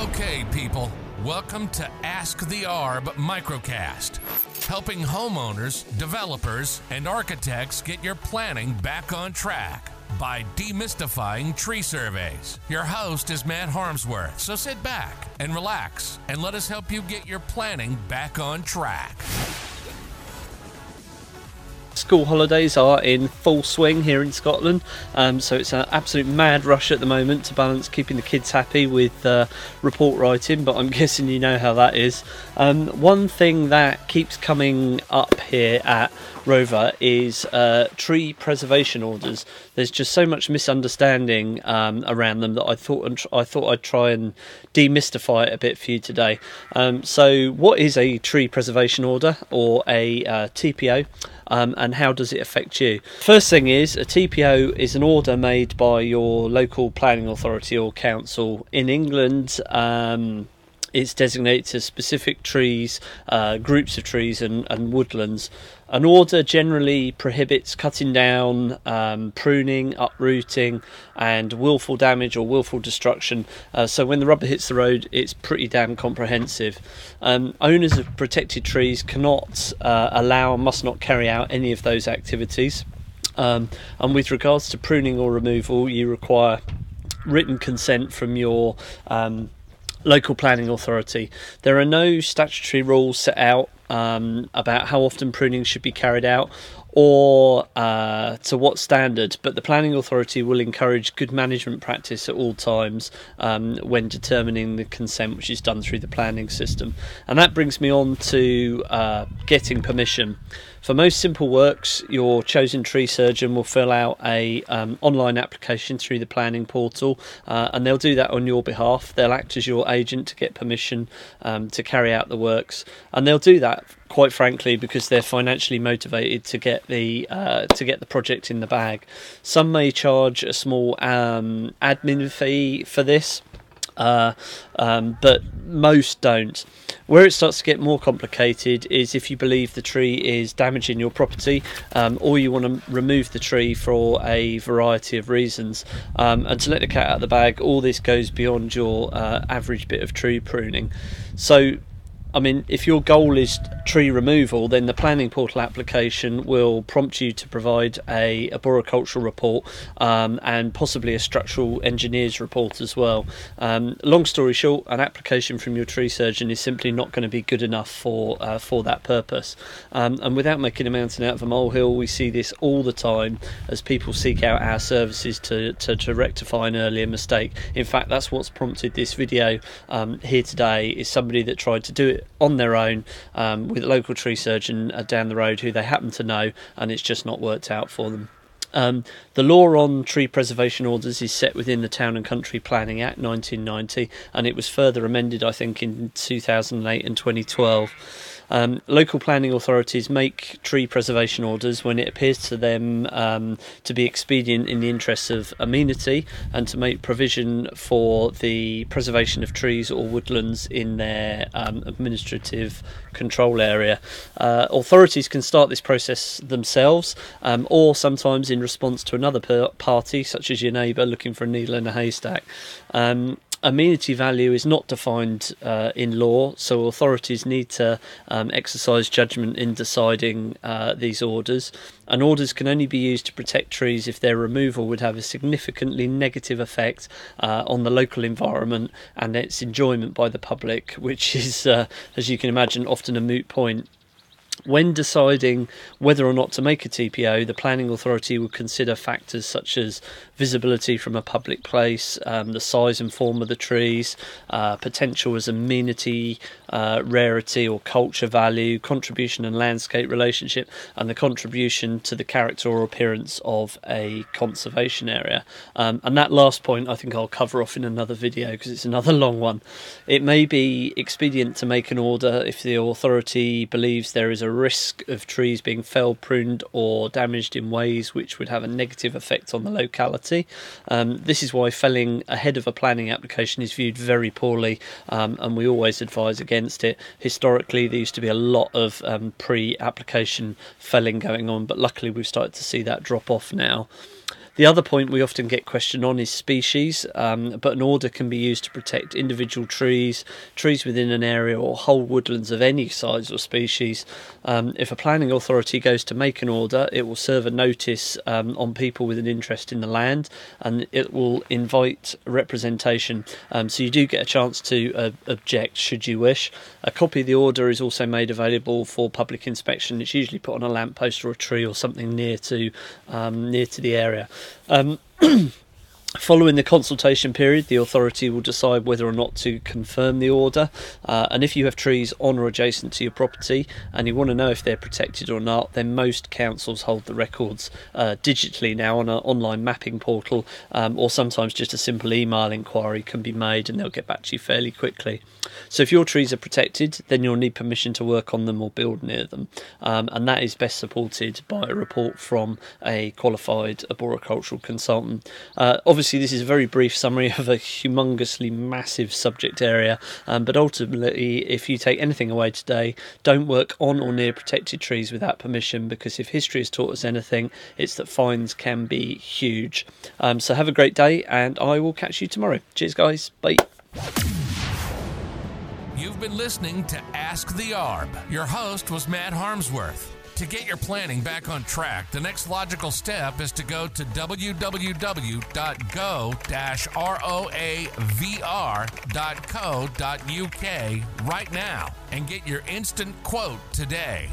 Okay, people, welcome to Ask the Arb microcast, helping homeowners, developers, and architects get your planning back on track by demystifying tree surveys. Your host is Matt Harmsworth, so sit back and relax and let us help you get your planning back on track. School holidays are in full swing here in Scotland, um, so it's an absolute mad rush at the moment to balance keeping the kids happy with uh, report writing. But I'm guessing you know how that is. Um, one thing that keeps coming up here at Roavr is uh, tree preservation orders. There's just so much misunderstanding um, around them that I thought I thought I'd try and demystify it a bit for you today. Um, so, what is a tree preservation order or a uh, TPO? Um, and how does it affect you? First thing is a TPO is an order made by your local planning authority or council in England. Um, it's designated as specific trees, uh, groups of trees, and, and woodlands. An order generally prohibits cutting down, um, pruning, uprooting, and willful damage or willful destruction. Uh, so when the rubber hits the road, it's pretty damn comprehensive. Um, owners of protected trees cannot uh, allow, must not carry out any of those activities. Um, and with regards to pruning or removal, you require written consent from your um, local planning authority. There are no statutory rules set out um, about how often pruning should be carried out or uh, to what standard, but the planning authority will encourage good management practice at all times um, when determining the consent, which is done through the planning system. And that brings me on to uh, getting permission. For most simple works, your chosen tree surgeon will fill out a um, online application through the planning portal, uh, and they'll do that on your behalf. They'll act as your agent to get permission um, to carry out the works, and they'll do that quite frankly because they're financially motivated to get the uh, to get the project in the bag. Some may charge a small um, admin fee for this. Uh, um, but most don't. Where it starts to get more complicated is if you believe the tree is damaging your property, um, or you want to remove the tree for a variety of reasons. Um, and to let the cat out of the bag, all this goes beyond your uh, average bit of tree pruning. So I mean, if your goal is tree removal, then the planning portal application will prompt you to provide a arboricultural report um, and possibly a structural engineer's report as well. Um, long story short, an application from your tree surgeon is simply not going to be good enough for uh, for that purpose. Um, and without making a mountain out of a molehill, we see this all the time as people seek out our services to, to, to rectify an earlier mistake. In fact, that's what's prompted this video um, here today. Is somebody that tried to do it on their own um, with a local tree surgeon uh, down the road who they happen to know, and it's just not worked out for them. Um, the law on tree preservation orders is set within the Town and Country Planning Act 1990, and it was further amended, I think, in 2008 and 2012. Um, local planning authorities make tree preservation orders when it appears to them um, to be expedient in the interests of amenity and to make provision for the preservation of trees or woodlands in their um, administrative control area. Uh, authorities can start this process themselves um, or sometimes in response to another party, such as your neighbour looking for a needle in a haystack. Um, amenity value is not defined uh, in law, so authorities need to um, exercise judgment in deciding uh, these orders. And orders can only be used to protect trees if their removal would have a significantly negative effect uh, on the local environment and its enjoyment by the public, which is, uh, as you can imagine, often a moot point when deciding whether or not to make a TPO, the planning authority would consider factors such as visibility from a public place, um, the size and form of the trees, uh, potential as amenity, uh, rarity or culture value, contribution and landscape relationship, and the contribution to the character or appearance of a conservation area. Um, and that last point I think I'll cover off in another video because it's another long one. It may be expedient to make an order if the authority believes there is a risk of trees being felled, pruned, or damaged in ways which would have a negative effect on the locality. Um, this is why felling ahead of a planning application is viewed very poorly, um, and we always advise against it. Historically, there used to be a lot of um, pre application felling going on, but luckily we've started to see that drop off now. The other point we often get questioned on is species, um, but an order can be used to protect individual trees, trees within an area, or whole woodlands of any size or species. Um, if a planning authority goes to make an order, it will serve a notice um, on people with an interest in the land and it will invite representation. Um, so you do get a chance to uh, object should you wish. A copy of the order is also made available for public inspection. It's usually put on a lamppost or a tree or something near to um, near to the area. Um, Following the consultation period, the authority will decide whether or not to confirm the order. Uh, and if you have trees on or adjacent to your property and you want to know if they're protected or not, then most councils hold the records uh, digitally now on an online mapping portal, um, or sometimes just a simple email inquiry can be made and they'll get back to you fairly quickly. So if your trees are protected, then you'll need permission to work on them or build near them. Um, and that is best supported by a report from a qualified arboricultural consultant. Uh, obviously, this is a very brief summary of a humongously massive subject area, um, but ultimately, if you take anything away today, don't work on or near protected trees without permission because if history has taught us anything, it's that fines can be huge. Um, so have a great day, and I will catch you tomorrow. Cheers, guys. Bye. You've been listening to Ask the ARB. Your host was Matt Harmsworth. To get your planning back on track, the next logical step is to go to www.go-roavr.co.uk right now and get your instant quote today.